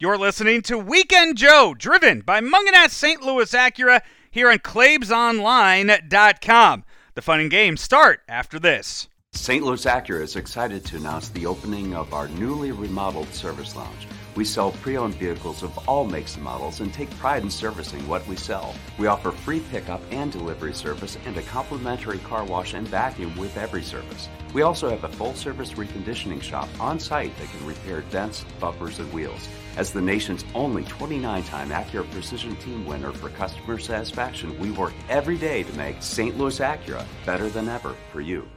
You're listening to Weekend Joe, driven by Mungenast St. Louis Acura here on ClaibsOnline.com. The fun and games start after this. St. Louis Acura is excited to announce the opening of our newly remodeled service lounge. We sell pre owned vehicles of all makes and models and take pride in servicing what we sell. We offer free pickup and delivery service and a complimentary car wash and vacuum with every service. We also have a full service reconditioning shop on site that can repair dents, bumpers, and wheels. As the nation's only 29 time Acura Precision Team winner for customer satisfaction, we work every day to make St. Louis Acura better than ever for you.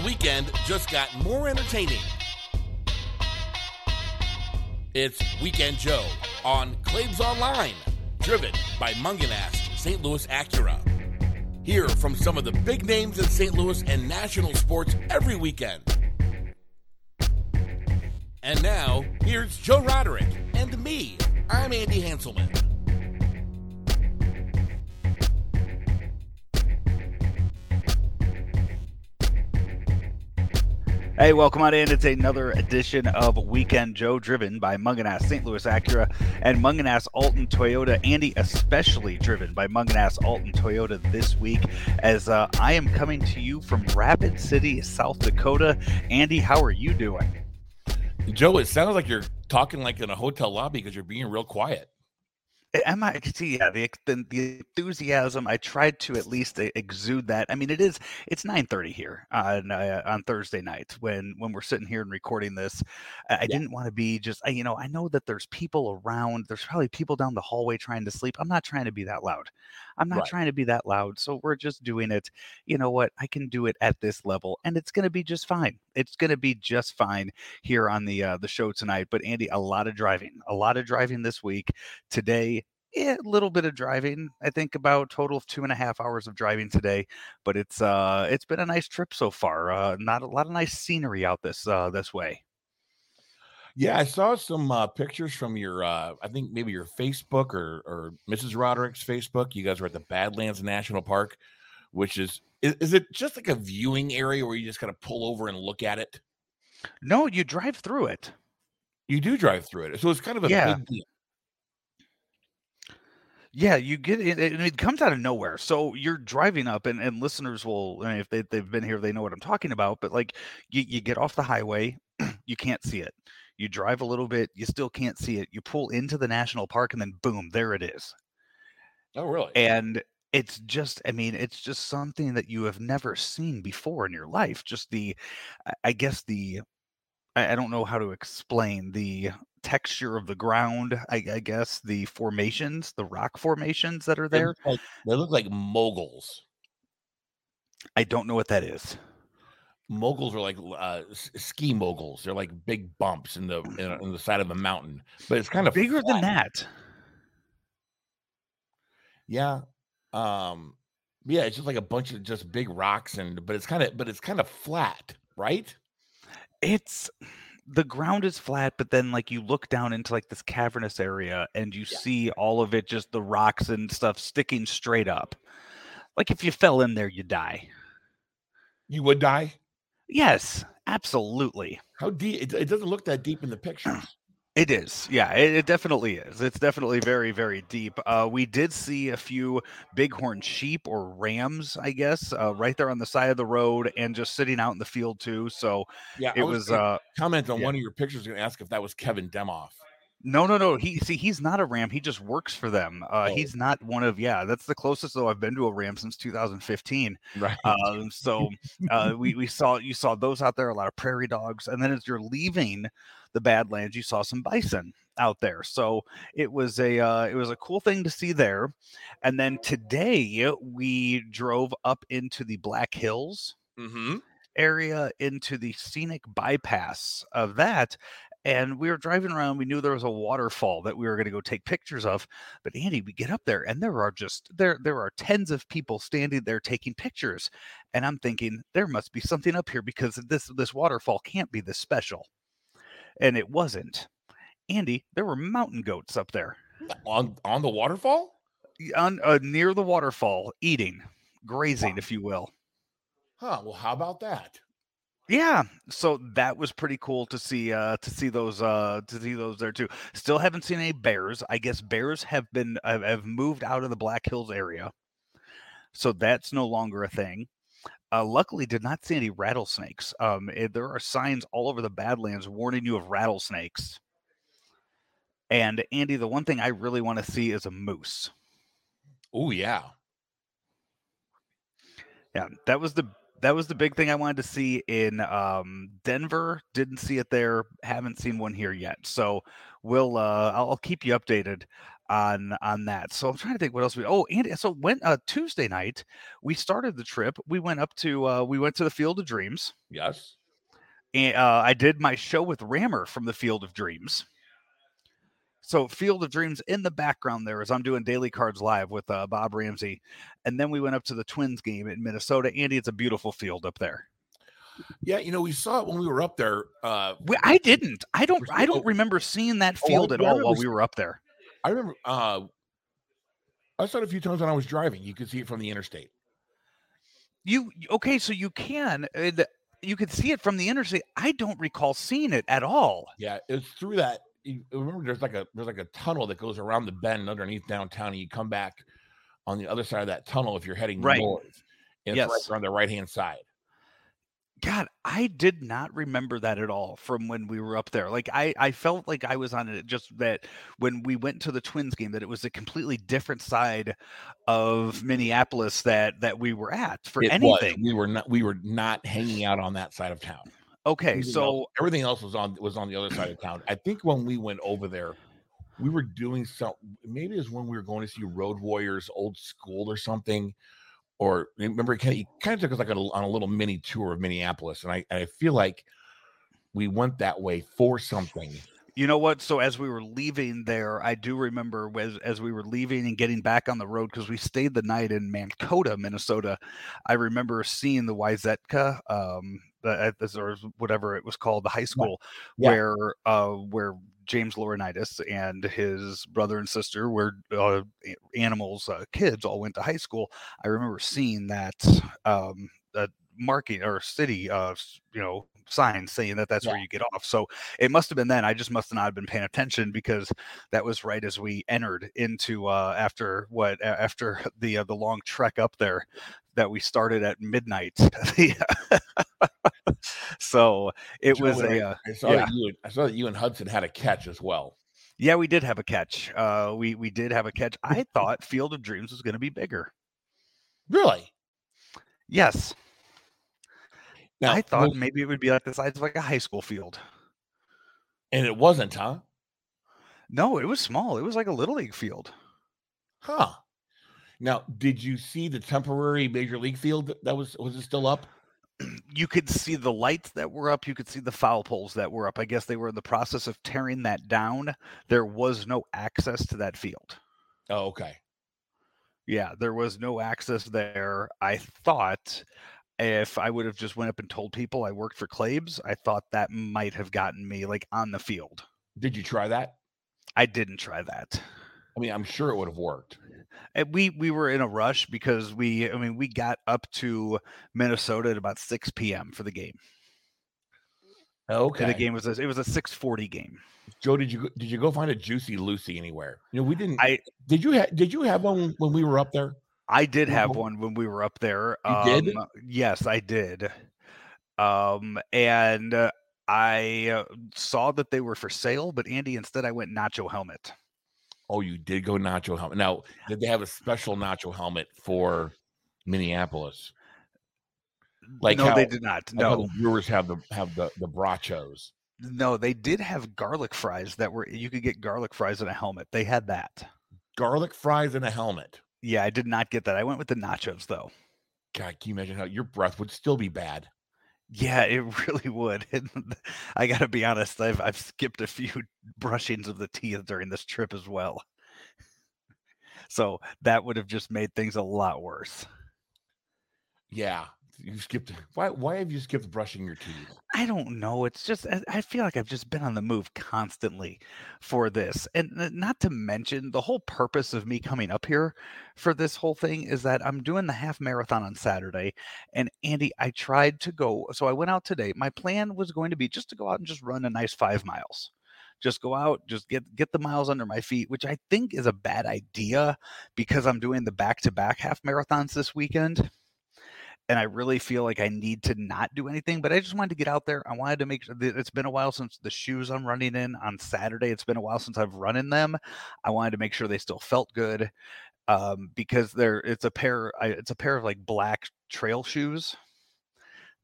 The weekend just got more entertaining. It's Weekend Joe on Claibs Online, driven by Mungenast St. Louis Acura. Hear from some of the big names in St. Louis and national sports every weekend. And now, here's Joe Roderick and me. I'm Andy Hanselman. Hey, welcome on in. It's another edition of Weekend Joe, driven by Mungenast St. Louis Acura and Mungenast Alton Toyota. Andy, especially driven by Mungenast Alton Toyota this week, as uh, I am coming to you from Rapid City, South Dakota. Andy, how are you doing? Joe, it sounds like you're talking like in a hotel lobby because you're being real quiet. Am I see? Yeah, the, the the enthusiasm. I tried to at least exude that. I mean, it is it's nine thirty here on uh, on Thursday night when when we're sitting here and recording this. I, I didn't want to be just. You know, I know that there's people around. There's probably people down the hallway trying to sleep. I'm not trying to be that loud. I'm not Right. trying to be that loud. So we're just doing it. You know what? I can do it at this level, and it's going to be just fine. It's going to be just fine here on the uh, the show tonight. But Andy, a lot of driving, a lot of driving this week. Today, yeah, a little bit of driving. I think about total of two and a half hours of driving today, but it's uh it's been a nice trip so far. Uh, not a lot of nice scenery out this uh this way. Yeah, I saw some uh, pictures from your, uh, I think maybe your Facebook or or Mrs. Roderick's Facebook. You guys were at the Badlands National Park, which is is, is it just like a viewing area where you just kind of pull over and look at it? No, you drive through it. You do drive through it, so it's kind of a Yeah. big deal. Yeah, you get it. It, it comes out of nowhere. So you're driving up, and, and listeners will, I mean, if they, they've been here, they know what I'm talking about. But like, you, you get off the highway, you can't see it. You drive a little bit, you still can't see it. You pull into the national park, and then boom, there it is. Oh, really? and it's just i mean it's just something that you have never seen before in your life just the i guess the i don't know how to explain the texture of the ground i, I guess the formations the rock formations that are They there look like, they look like moguls. i don't know what that is Moguls are like uh, ski moguls. They're like big bumps in the in, in the side of a mountain, but it's kind of bigger than that Yeah. Um yeah, it's just like a bunch of just big rocks and but it's kind of but it's kind of flat, right? it's the ground is flat but then like you look down into like this cavernous area and you Yeah. see all of it just the rocks and stuff sticking straight up like if you fell in there you die You would die. Yes, absolutely. How deep it, it doesn't look that deep in the pictures. It is. Yeah, it, it definitely is. It's definitely very, very deep. Uh, we did see a few bighorn sheep or rams, I guess, uh, right there on the side of the road and just sitting out in the field too. So Yeah, it I was, gonna uh, comment on yeah. one of your pictures and ask if that was Kevin Demoff. No, no, no. He see, he's not a ram. He just works for them. Uh, Oh. He's not one of. Yeah, that's the closest though I've been to a ram since 2015. Right. Um, so uh, we we saw you saw those out there, a lot of prairie dogs, and then as you're leaving the Badlands, you saw some bison out there. So it was a uh, it was a cool thing to see there. And then today we drove up into the Black Hills mm-hmm. area into the scenic bypass of that. And we were driving around. We knew there was a waterfall that we were going to go take pictures of. But Andy, we get up there, and there are just there there are tens of people standing there taking pictures. And I'm thinking there must be something up here because this this waterfall can't be this special. And it wasn't. Andy, there were mountain goats up there. On on the waterfall? on uh, near the waterfall, eating, grazing, if you will. Huh. Well, how about that? Yeah, so that was pretty cool to see uh to see those uh to see those there too. Still haven't seen any bears. I guess bears have been have, have moved out of the Black Hills area. So that's no longer a thing. Uh, luckily, did not see any rattlesnakes. Um, eh, there are signs all over the Badlands warning you of rattlesnakes. And Andy, the one thing I really want to see is a moose. Oh yeah. Yeah, that was the that was the big thing I wanted to see in um, Denver. Didn't see it there. Haven't seen one here yet. So we'll uh, I'll, keep you updated on on that. So I'm trying to think what else we. Oh, and so when uh, Tuesday night we started the trip. We went up to uh, we went to the Field of Dreams. Yes. And uh, I did my show with Rammer from the Field of Dreams. So Field of Dreams in the background there as I'm doing Daily Cards live with uh, Bob Ramsey, and then we went up to the Twins game in Minnesota. Andy, it's a beautiful field up there. Yeah, you know, we saw it when we were up there. Uh, we, I didn't. I don't. I don't remember seeing that Oh, field I- at all while we were up there. I remember uh, I saw it a few times when I was driving. You could see it from the interstate. You okay? So you can. You could see it from the interstate. I don't recall seeing it at all. Yeah, it's through that. You remember, there's like a there's like a tunnel that goes around the bend underneath downtown, and you come back on the other side of that tunnel if you're heading Right. north. And it's Yes. right on the right hand side. God, I did not remember that at all from when we were up there. Like I, I felt like I was on it just that when we went to the Twins game, that it was a completely different side of Minneapolis that that we were at for It was. anything. We were not we were not hanging out on that side of town. Okay, Everything so else- everything else was on was on the other side of town. I think when we went over there, we were doing some. Maybe it was when we were going to see Road Warriors Old School or something. Or remember, he kind of, he kind of took us like a, on a little mini tour of Minneapolis, and I and I feel like we went that way for something. You know what? So as we were leaving there, I do remember as as we were leaving and getting back on the road because we stayed the night in Mankato, Minnesota. I remember seeing the Wayzata, um, uh, or whatever it was called, the high school Yeah. where uh, where James Laurinaitis and his brother and sister were uh, animals, uh, kids, all went to high school. I remember seeing that um, that marking or city, uh, you know, sign saying that that's where you get off. So it must have been then. I just must not have been paying attention because that was right as we entered into uh, after what after the uh, the long trek up there that we started at midnight. so it Joe, was and uh, I saw yeah. that you and, I saw that you and Hudson had a catch as well. yeah, we did have a catch. Uh, we we did have a catch. I thought Field of Dreams was going to be bigger. Really? Yes, Now I thought was- maybe it would be like the size of like a high school field. and it wasn't, huh? No, it was small. It was like a little league field. Huh. Now, did you see the temporary major league field that- that was was it still up? you could see the lights that were up. You could see the foul poles that were up. I guess they were in the process of tearing that down. There was no access to that field. Oh, okay. Yeah, there was no access there. I thought if I would have just went up and told people I worked for Claves, I thought that might have gotten me like on the field. Did you try that? I didn't try that. I mean, I'm sure it would have worked. And we we were in a rush because we I mean we got up to Minnesota at about 6 p.m. for the game. Okay. And the game was a, it was a 640 game. Joe, did you go- did you go find a juicy Lucy anywhere? You know, we didn't. I did you ha- did you have one when we were up there? I did have Mhm. one when we were up there. You did? Um, Yes, I did. Um, and uh, I uh, saw that they were for sale, but Andy, instead, I went Nacho helmet. Oh, you did go nacho helmet. Now, did they have a special nacho helmet for Minneapolis? Like no, how- they did not. No, the Brewers have the have the the brachos. no, they did have garlic fries that were you could get garlic fries in a helmet. They had that. Garlic fries in a helmet. Yeah, I did not get that. I went with the nachos though. God, can you imagine how your breath would still be bad? Yeah, it really would. And I got to be honest, I've I've skipped a few brushings of the teeth during this trip as well. So that would have just made things a lot worse. Yeah. You skipped. Why? Why have you skipped brushing your teeth? I don't know. It's just I, feel like I've just been on the move constantly for this, and not to mention the whole purpose of me coming up here for this whole thing is that I'm doing the half marathon on Saturday, and Andy, I tried to go. So I went out today. My plan was going to be just to go out and just run a nice five miles just go out, just get get the miles under my feet, which I think is a bad idea because I'm doing the back to back half marathons this weekend and I really feel like I need to not do anything, but I just wanted to get out there. I wanted to make sure that it's been a while since the shoes I'm running in on Saturday. It's been a while since I've run in them. I wanted to make sure they still felt good um, because they're it's a pair it's a pair of like black trail shoes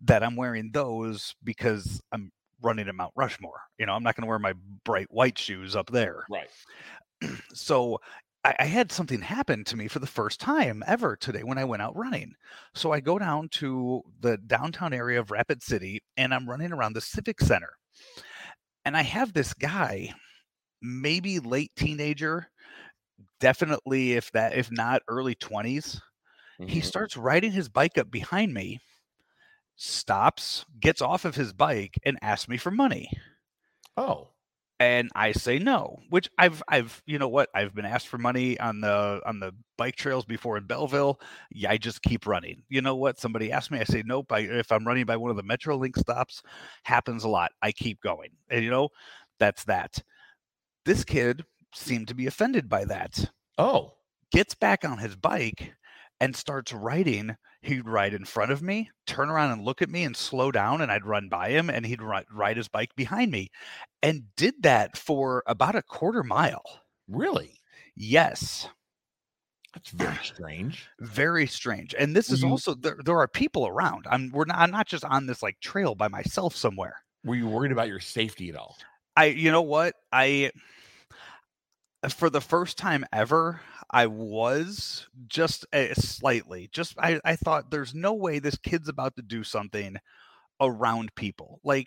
that I'm wearing those because I'm running in Mount Rushmore. You know, I'm not going to wear my bright white shoes up there. Right. so I, I had something happen to me for the first time ever today when I went out running. So I go down to the downtown area of Rapid City and I'm running around the Civic Center. And I have this guy, maybe late teenager, definitely if that if not early 20s. Mm-hmm. He starts riding his bike up behind me, stops, gets off of his bike and asks me for money. Oh and I say no, which I've I've you know what I've been asked for money on the on the bike trails before in Belleville. Yeah, I just keep running. You know what? Somebody asked me, I say nope. I, if I'm running by one of the MetroLink stops, happens a lot. I keep going, and you know that's that. This kid seemed to be offended by that. Oh, gets back on his bike and starts riding. He'd ride in front of me, turn around and look at me and slow down, and I'd run by him, and he'd ride, ride his bike behind me and did that for about a quarter mile. Really? Yes. That's very strange. Very strange. And this is you, also there, there are people around. I'm we're not I'm not just on this like trail by myself somewhere. Were you worried about your safety at all? I you know what? I for the first time ever, I was just a, slightly. Just I, I thought there's no way this kid's about to do something around people. Like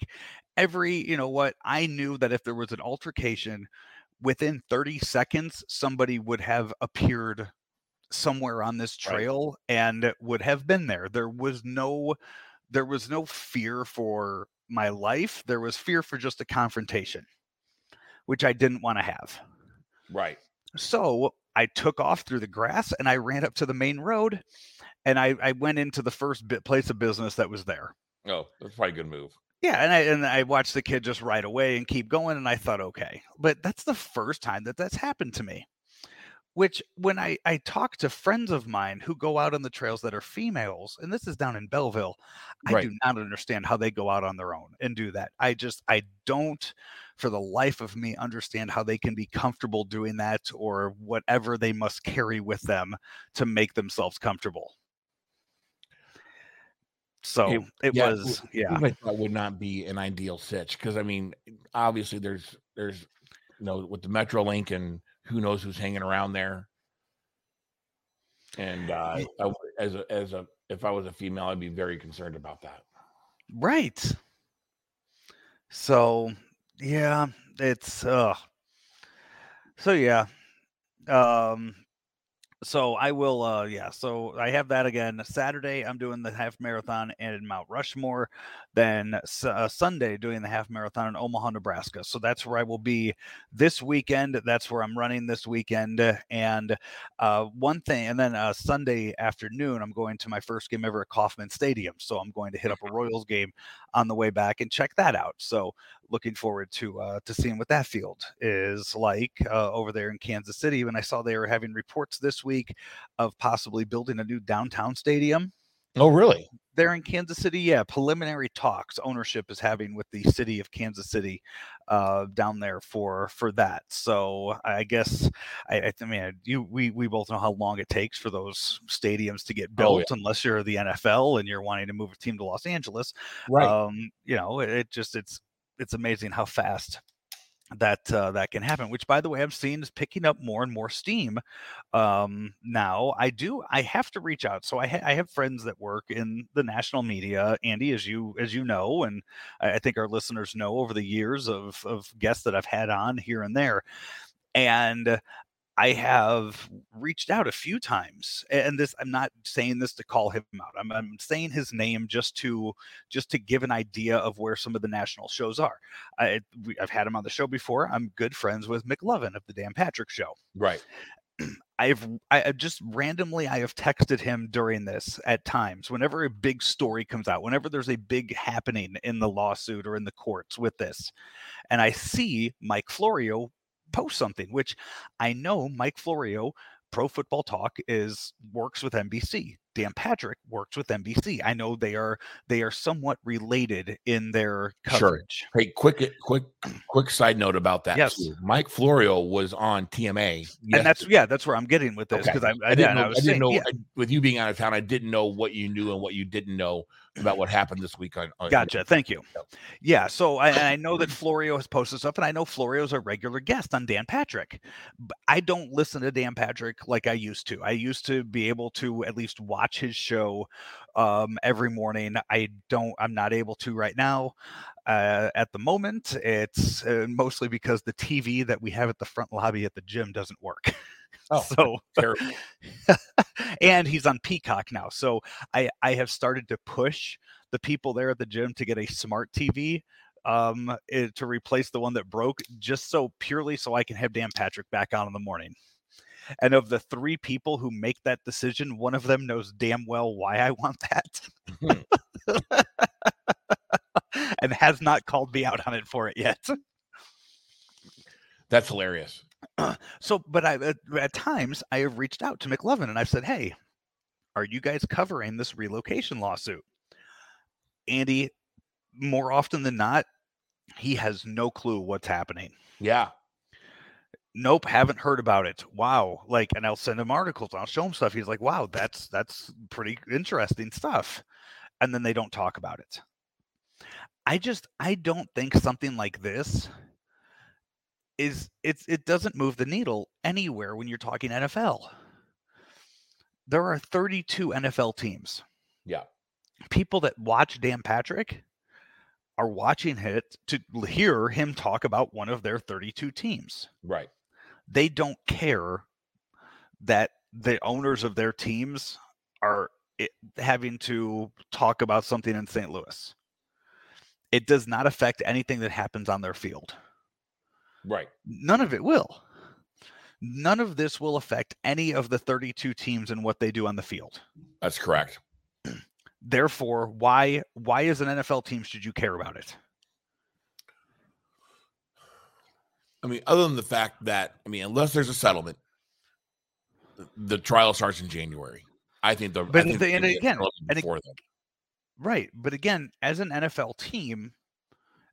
every, you know what, I knew that if there was an altercation within 30 seconds, somebody would have appeared somewhere on this trail right. and would have been there. There was no there was no fear for my life. There was fear for just a confrontation, which I didn't want to have. Right. So I took off through the grass and I ran up to the main road and I, I went into the first bit place of business that was there. Oh, that's probably a good move. Yeah, and I and I watched the kid just ride away and keep going, and I thought, okay, but that's the first time that that's happened to me. Which, when I I talk to friends of mine who go out on the trails that are females, and this is down in Belleville, I right. do not understand how they go out on their own and do that. I just I don't, for the life of me, understand how they can be comfortable doing that or whatever they must carry with them to make themselves comfortable. So it, it yeah, was, yeah. That would not be an ideal sitch because I mean, obviously there's there's you know with the MetroLink and who knows who's hanging around there. And uh, I, as a as a if I was a female, I'd be very concerned about that. Right. So yeah, it's uh. So yeah, um, so I will uh yeah, so I have that again. Saturday I'm doing the half marathon in Mount Rushmore, then uh, Sunday doing the half marathon in Omaha, Nebraska. So that's where I will be this weekend. That's where I'm running this weekend. And uh one thing and then uh Sunday afternoon I'm going to my first game ever at Kauffman Stadium. So I'm going to hit up a Royals game on the way back and check that out. So looking forward to uh, to seeing what that field is like uh, over there in Kansas City. When I saw they were having reports this week of possibly building a new downtown stadium. Oh, really? There in Kansas City, yeah. Preliminary talks ownership is having with the city of Kansas City uh, down there for for that. So I guess I, I mean you we we both know how long it takes for those stadiums to get built, oh, yeah. unless you're the NFL and you're wanting to move a team to Los Angeles. Right. Um, you know, it, it just it's it's amazing how fast that uh, that can happen which by the way i'm seeing is picking up more and more steam um, now. I do i have to reach out so I, ha- I have friends that work in the national media andy as you as you know and i, I think our listeners know over the years of of guests that i've had on here and there and I have reached out a few times, and this I'm not saying this to call him out. I'm, I'm saying his name just to just to give an idea of where some of the national shows are. I, have had him on the show before. I'm good friends with McLovin of the Dan Patrick Show. Right. I've I just randomly I have texted him during this at times whenever a big story comes out, whenever there's a big happening in the lawsuit or in the courts with this, and I see Mike Florio post something, which I know Mike Florio, Pro Football Talk, is works with NBC. Dan Patrick works with NBC. I know they are they are somewhat related in their coverage. Sure. Hey, quick, quick, quick side note about that. Yes, too. Mike Florio was on TMA, yesterday. and that's yeah, that's where I'm getting with this because okay. I, I, I, didn't know. I, I didn't saying, know yeah. with you being out of town, I didn't know what you knew and what you didn't know about what happened this week on. on gotcha. Thank you. Yeah. So I, I know that Florio has posted stuff, and I know Florio's a regular guest on Dan Patrick. But I don't listen to Dan Patrick like I used to. I used to be able to at least watch his show um, every morning. I don't. I'm not able to right now. Uh, at the moment, it's uh, mostly because the TV that we have at the front lobby at the gym doesn't work. Oh, so terrible. and he's on Peacock now. So I I have started to push the people there at the gym to get a smart TV um it, eh, to replace the one that broke just so purely so I can have Dan Patrick back on in the morning. And of the three people who make that decision, one of them knows damn well why I want that. Mm-hmm. and has not called me out on it for it yet. That's hilarious. So, but I at, at times I have reached out to McLovin and I've said, "Hey, are you guys covering this relocation lawsuit?" Andy, more often than not, he has no clue what's happening. Yeah. Nope, haven't heard about it. Wow. Like, and I'll send him articles. I'll show him stuff. He's like, wow, that's that's pretty interesting stuff. And then they don't talk about it. I just I don't think something like this is it's it doesn't move the needle anywhere when you're talking NFL. There are 32 NFL teams. Yeah. People that watch Dan Patrick are watching it to hear him talk about one of their 32 teams. Right. They don't care that the owners of their teams are eh, having to talk about something in St. Louis. It does not affect anything that happens on their field. Right. None of it will. None of this will affect any of the 32 teams and what they do on the field. That's correct. Therefore, why why as an NFL team should you care about it? I mean, other than the fact that I mean, unless there's a settlement, the trial starts in January. I think the but think the, and again, and right. But again, as an NFL team,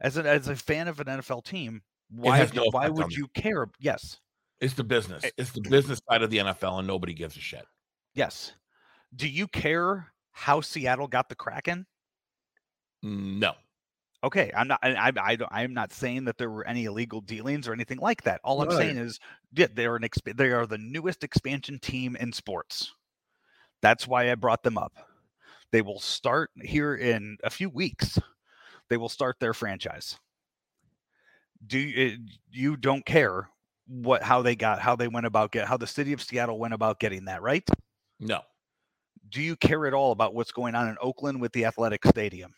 as an as a fan of an NFL team, why? No why would you care? Yes, it's the business. Eh it's the business side of the NFL, and nobody gives a shit. Yes. Do you care how Seattle got the Kraken? No. Okay, I'm not. I, I, I am not saying that there were any illegal dealings or anything like that. All I'm saying is, yeah, they're an exp- they are the newest expansion team in sports. That's why I brought them up. They will start here in a few weeks. They will start their franchise do you, you don't care what how they got how they went about get how the city of Seattle went about getting that right? No. Do you care at all about what's going on in Oakland with the athletic stadium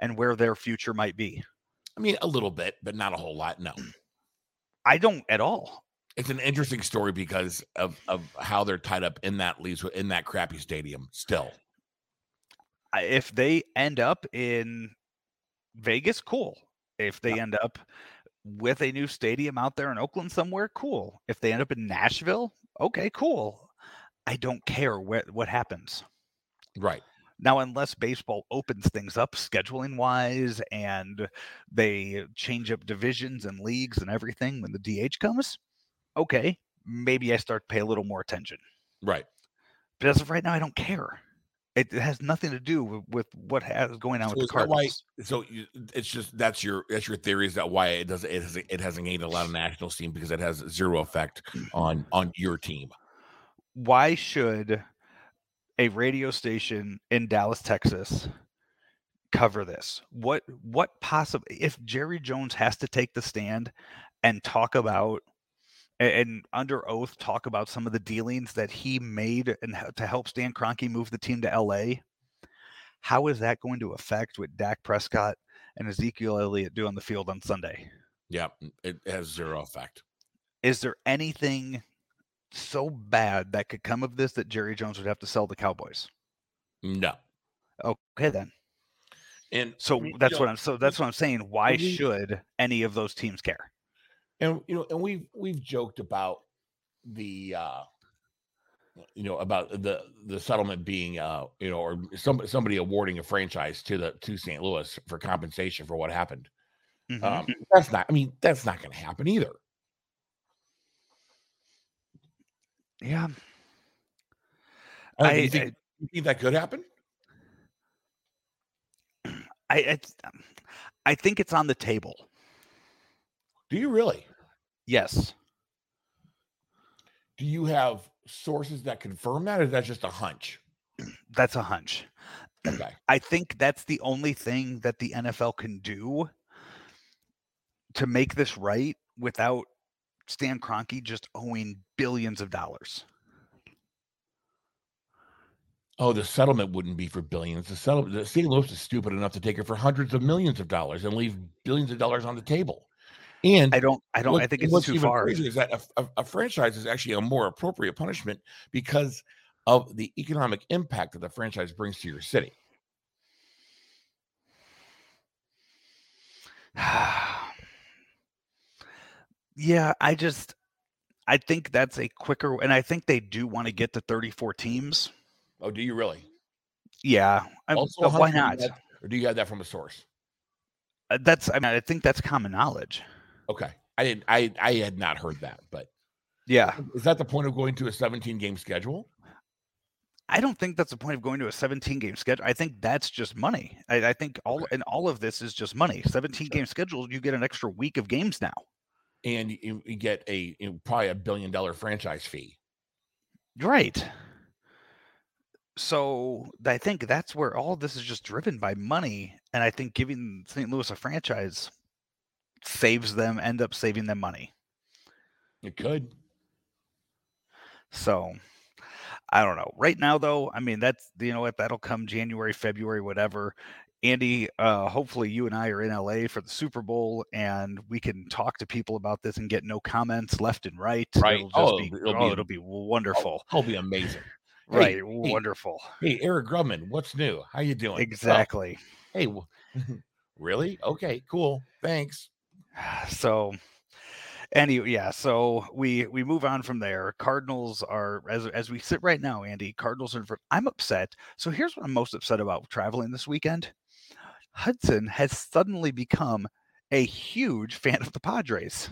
and where their future might be? I mean, a little bit, but not a whole lot. No. Mm. I don't at all. It's an interesting story because of of how they're tied up in that lease in that crappy stadium still. If they end up in Vegas, cool. If they yeah. end up with a new stadium out there in Oakland somewhere, cool. If they end up in Nashville, okay, cool. I don't care what what happens. Right. Now, unless baseball opens things up scheduling wise and they change up divisions and leagues and everything when the DH comes, okay, maybe I start to pay a little more attention. Right. But as of right now, I don't care. It has nothing to do with, with what has going on so with the Cardinals. Why, so you, it's just that's your that's your theory is that why it doesn't it has it hasn't gained a lot of national steam because it has zero effect on on your team. Why should a radio station in Dallas, Texas, cover this? What what possible if Jerry Jones has to take the stand and talk about and, and under oath talk about some of the dealings that he made and to help Stan Kroenke move the team to LA, how is that going to affect what Dak Prescott and Ezekiel Elliott do on the field on Sunday? Yeah, it has zero effect. Is there anything so bad that could come of this that Jerry Jones would have to sell the Cowboys? No. Okay, then. And so that's what I'm. So that's what I'm saying. Why should any of those teams care? And you know, and we've we've joked about the uh you know about the the settlement being uh you know or some somebody awarding a franchise to the to St. Louis for compensation for what happened. Mm-hmm. Um, that's not. I mean, that's not going to happen either. Yeah. I, I, think, I, you think that could happen? I, I think it's on the table. Do you really? Yes. Do you have sources that confirm that, or is that just a hunch? That's a hunch. Okay. I think that's the only thing that the NFL can do to make this right without Stan Kroenke just owing billions of dollars. Oh, the settlement wouldn't be for billions. The settlement, the St. Louis is stupid enough to take it for hundreds of millions of dollars and leave billions of dollars on the table. And I don't, I don't, what, I think it's too far. Is that a, a, a, franchise is actually a more appropriate punishment because of the economic impact that the franchise brings to your city. yeah, I just, I think that's a quicker, and I think they do want to get to 34 teams. Oh, do you really? Yeah. Also, why not? That, or do you have that from a source? Uh, that's, I mean, I think that's common knowledge. Okay. I didn't, I, I had not heard that, but yeah. Is that the point of going to a 17 game schedule? I don't think that's the point of going to a 17 game schedule. I think that's just money. I, I think all okay. and all of this is just money. 17 game schedule, you get an extra week of games now, and you, you get a you know, probably a billion dollar franchise fee. Right. So I think that's where all this is just driven by money, and I think giving St. Louis a franchise saves them, end up saving them money. It could. So I don't know. Right now, though, I mean, that's you know what that'll come January, February, whatever. Andy, uh, hopefully you and I are in LA for the Super Bowl, and we can talk to people about this and get no comments left and right. Right. It'll oh, be, it'll, oh, be, it'll be wonderful. Oh, it'll be amazing. right. Hey, wonderful. Hey, Eric Grubman, what's new? How you doing? Exactly. Oh, hey, really? Okay, cool. Thanks. So Anyway, yeah. So we we move on from there. Cardinals are as as we sit right now, Andy. Cardinals are. I'm upset. So here's what I'm most upset about traveling this weekend. Hudson has suddenly become a huge fan of the Padres.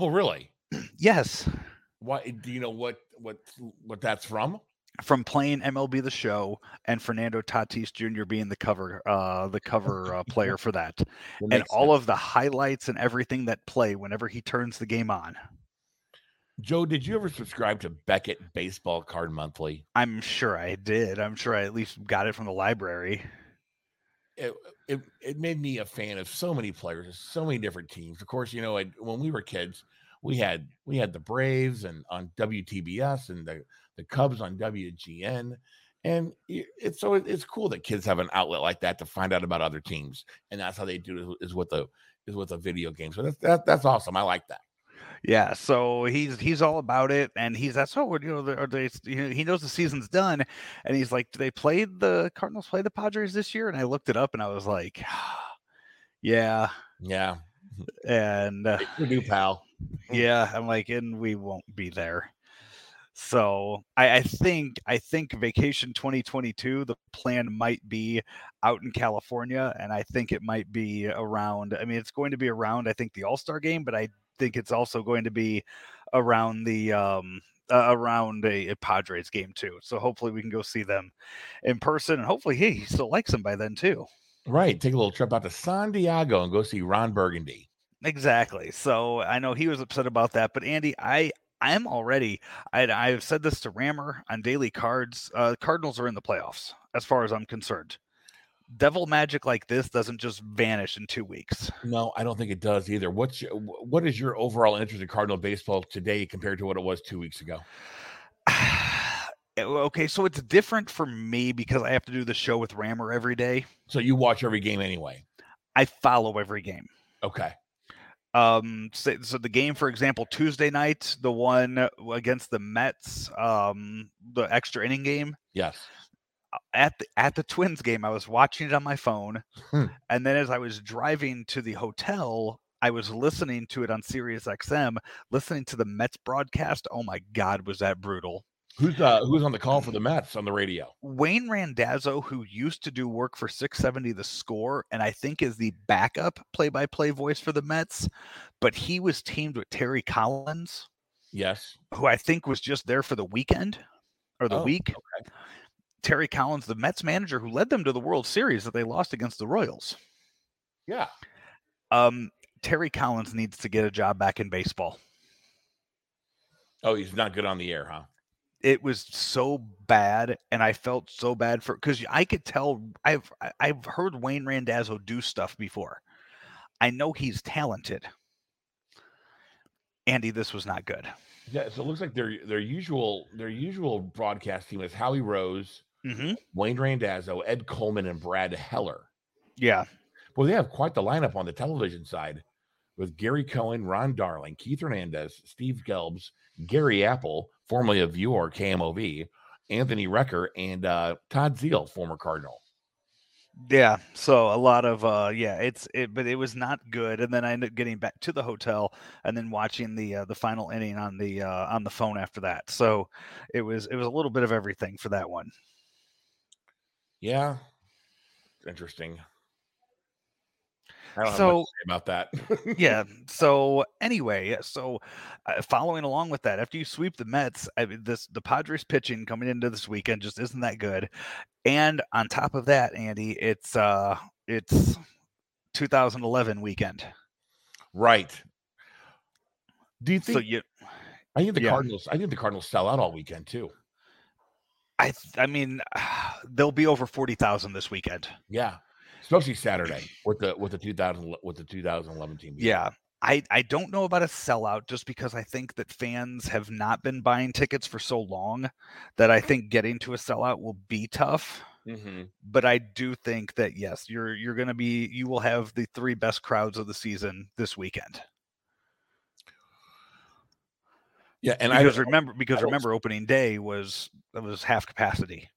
Oh, really? yes. Why? Do you know what what what that's from? From playing MLB the Show and Fernando Tatis Jr. being the cover uh the cover uh, player for that, and all sense. of the highlights and everything that play whenever he turns the game on. Joe, did you ever subscribe to Beckett Baseball Card Monthly? I'm sure I did. I'm sure I at least got it from the library. It, it, it made me a fan of so many players, so many different teams. Of course, you know, I, when we were kids, we had we had the Braves and on WTBS and the the Cubs on WGN. And it's so it's cool that kids have an outlet like that to find out about other teams, and that's how they do it is with the is with a video game. So that's that, that's awesome. I like that. Yeah, so he's he's all about it, and he's that's oh you know are they you know, he knows the season's done, and he's like, do they play the Cardinals play the Padres this year? And I looked it up, and I was like, yeah, yeah, and uh, do, pal. Yeah, I'm like, and we won't be there. So I, I, think I think vacation 2022 the plan might be out in California, and I think it might be around. I mean, it's going to be around I think the All Star game, but I think it's also going to be around the um, uh, around a, a, Padres game too. So hopefully we can go see them in person, and hopefully hey, he still likes them by then too. Right, take a little trip out to San Diego and go see Ron Burgundy. Exactly. So I know he was upset about that, but Andy, I I'm already. I, I've said this to Rammer on daily cards. Uh, Cardinals are in the playoffs, as far as I'm concerned. devil magic like this doesn't just vanish in two weeks. No, I don't think it does either. What's your, what is your overall interest in Cardinal baseball today compared to what it was two weeks ago? okay, so it's different for me because I have to do the show with Rammer every day. So you watch every game anyway. I follow every game. Okay. Um, so, so, the game, for example, Tuesday night, the one against the Mets, um, the extra inning game. Yes. Uh, at the at the Twins game, I was watching it on my phone, Hmm. and then as I was driving to the hotel, I was listening to it on Sirius XM, listening to the Mets broadcast. Oh my God, was that brutal! Who's uh who's on the call for the Mets on the radio? Wayne Randazzo, who used to do work for 670 The Score, and I think is the backup play-by-play voice for the Mets, but he was teamed with Terry Collins, Yes. who I think was just there for the weekend or the Oh, week. okay. Terry Collins, the Mets manager who led them to the World Series that they lost against the Royals. Yeah. Um, Terry Collins needs to get a job back in baseball. Oh, he's not good on the air, huh? It was so bad, and I felt so bad for because I could tell I've I've heard Wayne Randazzo do stuff before. I know he's talented. Andy, this was not good. Yeah. So it looks like their their usual their usual broadcast team is Howie Rose, Mm-hmm. Wayne Randazzo, Ed Coleman, and Brad Heller. Yeah, Well, they have quite the lineup on the television side with Gary Cohen, Ron Darling, Keith Hernandez, Steve Gelbs, Gary Apple, formerly of Viewer KMOV, Anthony Recker, and uh, Todd Zeile, former Cardinal. yeah. So a lot of uh, yeah, it's it, but it was not good. And then I ended up getting back to the hotel and then watching the uh, the final inning on the uh, on the phone after that. So it was it was a little bit of everything for that one. Yeah. Interesting. I don't have much So- about that. yeah. So anyway, so uh, following along with that, after you sweep the Mets, I mean, this the Padres pitching coming into this weekend just isn't that good. And on top of that, Andy, it's uh it's 2011 weekend. right. Do you think So you, I think the yeah. Cardinals I think the Cardinals sell out all weekend too. I I mean, they'll be over 40,000 this weekend. Yeah. Especially Saturday with the with the 2000 with the 2011 team. Yeah. I, I don't know about a sellout just because I think that fans have not been buying tickets for so long that I think getting to a sellout will be tough. Mhm. but I do think that yes, you're you're going to be you will have the three best crowds of the season this weekend. Yeah, and I Because don't- remember because don't- remember opening day was it was half capacity.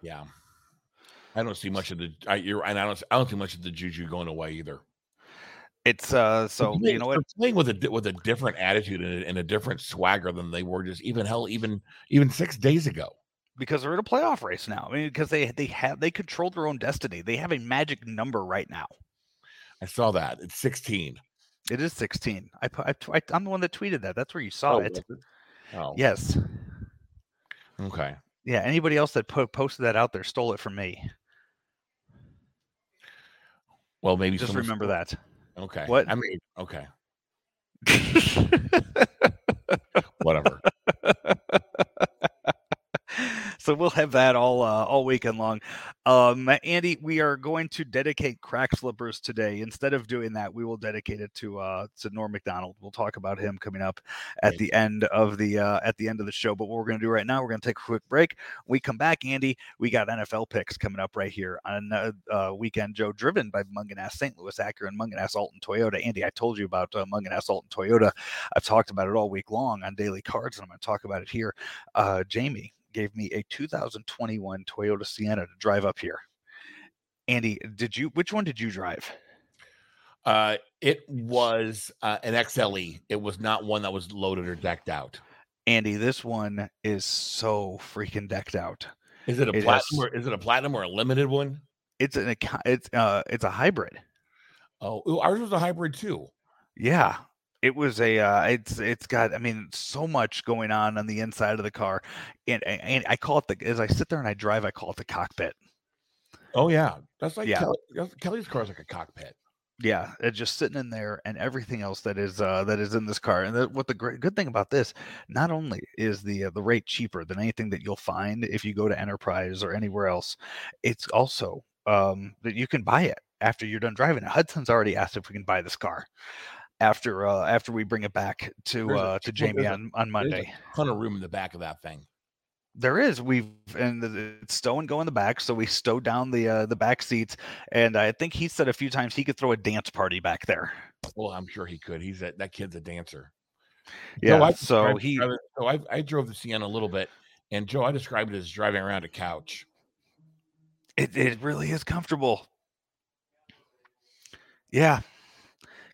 Yeah, I don't see much of the. I, you're, and I don't. I don't see much of the juju going away either. It's uh so you know what they're playing with a with a different attitude and a, and a different swagger than they were just even hell even even six days ago. because they're in a playoff race now. I mean because they they have they control their own destiny. They have a magic number right now. I saw that it's sixteen. It is 16. I I, I am the one that tweeted that. That's where you saw it. was Oh, Yes. Okay. Yeah, anybody else that po- posted that out there stole it from me. Well, maybe Just remember that. Okay. What? I mean, okay. Whatever. so we'll have that all uh, all weekend long. Um, Andy, we are going to dedicate crack slippers today. Instead of doing that, we will dedicate it to uh, to Norm Macdonald. We'll talk about him coming up at the end of the uh, at the end of the show. But what we're going to do right now, we're going to take a quick break. When we come back, Andy. We got NFL picks coming up right here on uh, uh, weekend. Joe, driven by Mungenast St. Louis Acura and Mungenast Alton Toyota. Andy, I told you about uh, Mungenast Alton Toyota. I've talked about it all week long on daily cards, and I'm going to talk about it here. Uh, Jamie gave me a 2021 Toyota Sienna to drive up here. Andy, did you? Which one did you drive? Uh, it was uh, an XLE. It was not one that was loaded or decked out. Andy, this one is so freaking decked out. Is it a It platinum has- or is it a platinum or a limited one? It's an it's uh it's a hybrid. Oh, ours was a hybrid too. Yeah. It was a uh it's it's got I mean so much going on on the inside of the car. And and and I call it the as I sit there and I drive, I call it the cockpit. Oh yeah, that's like Yeah. Kelly, Kelly's car is like a cockpit. Yeah, it's just sitting in there, and everything else that is uh, that is in this car. And the, what the great good thing about this, not only is the uh, the rate cheaper than anything that you'll find if you go to Enterprise or anywhere else, it's also um, that you can buy it after you're done driving it. Hudson's already asked if we can buy this car after uh, after we bring it back to uh, to Jamie on, on Monday. ton of room in the back of that thing. There is. We've and it's stow and go in the back, so we stowed down the uh, the back seats, and I think he said a few times he could throw a dance party back there. Well, I'm sure he could. He's a, that kid's a dancer. Yeah. Joe, I, so he. So I, I drove the Sienna a little bit, and Joe, I described it as driving around a couch. It it really is comfortable. Yeah,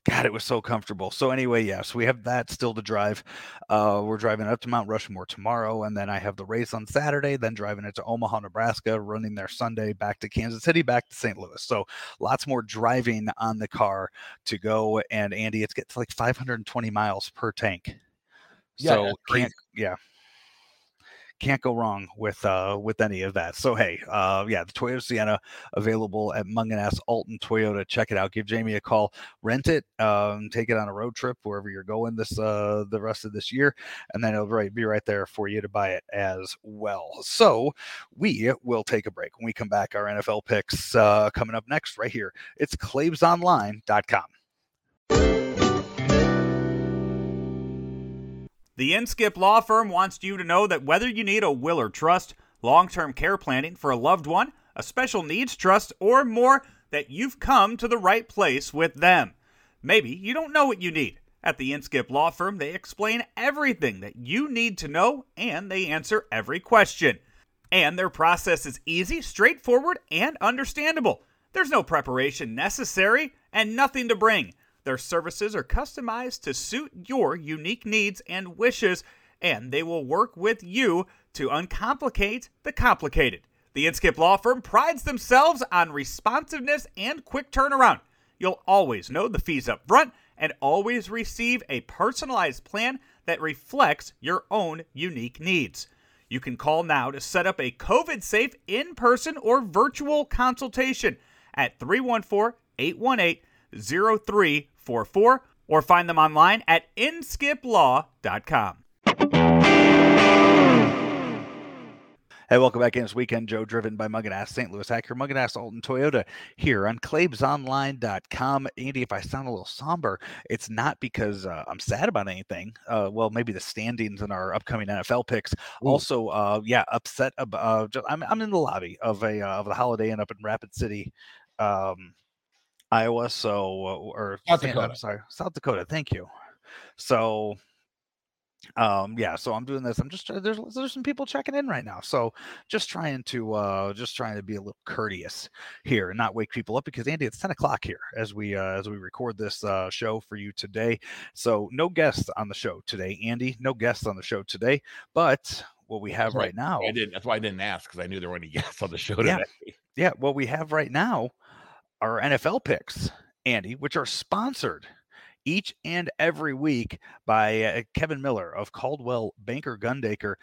God, it was so comfortable. So anyway, yes, we have that still to drive. Uh, we're driving up to Mount Rushmore tomorrow, and then I have the race on Saturday. Then driving it to Omaha, Nebraska, running there Sunday, back to Kansas City, back to St. Louis. So lots more driving on the car to go. And Andy, it's gets like 520 miles per tank. Yeah, So can't yeah can't go wrong with uh with any of that. So hey, uh yeah, the Toyota Sienna available at Mungenast Alton Toyota. Check it out. Give Jamie a call. Rent it. Um, take it on a road trip wherever you're going this uh the rest of this year, and then it'll right be right there for you to buy it as well. So we will take a break. When we come back, our NFL picks uh coming up next right here. It's clavesonline.com. The Inskip Law Firm wants you to know that whether you need a will or trust, long term care planning for a loved one, a special needs trust, or more, that you've come to the right place with them. Maybe you don't know what you need. At the Inskip Law Firm, they explain everything that you need to know and they answer every question. And their process is easy, straightforward, and understandable. There's no preparation necessary and nothing to bring. Their services are customized to suit your unique needs and wishes, and they will work with you to uncomplicate the complicated. The Inskip Law Firm prides themselves on responsiveness and quick turnaround. You'll always know the fees up front and always receive a personalized plan that reflects your own unique needs. You can call now to set up a COVID safe in person or virtual consultation at 314 818 0344 or find them online at inskiplaw.com. Hey, welcome back in this weekend. Joe, driven by Mungenast, St. Louis Hacker, Acura, Mungenast, Alton Toyota here on ClavesOnline.com. Andy, if I sound a little somber, it's not because uh, I'm sad about anything. Uh, well, maybe the standings in our upcoming NFL picks. Ooh. Also, uh, yeah, upset about. Uh, just, I'm I'm in the lobby of a uh, of the Holiday Inn up in Rapid City, um, Iowa. So, uh, or South Dakota. I'm sorry, South Dakota. Thank you. So um yeah so i'm doing this i'm just there's there's some people checking in right now so just trying to uh just trying to be a little courteous here and not wake people up because andy it's 10 o'clock here as we uh as we record this uh show for you today so no guests on the show today andy no guests on the show today but what we have That's right now I didn't. That's why I didn't ask because I knew there weren't any guests on the show today. Yeah. yeah, what we have right now are NFL picks, Andy, which are sponsored each and every week by uh, Kevin Miller of Coldwell Banker Gundaker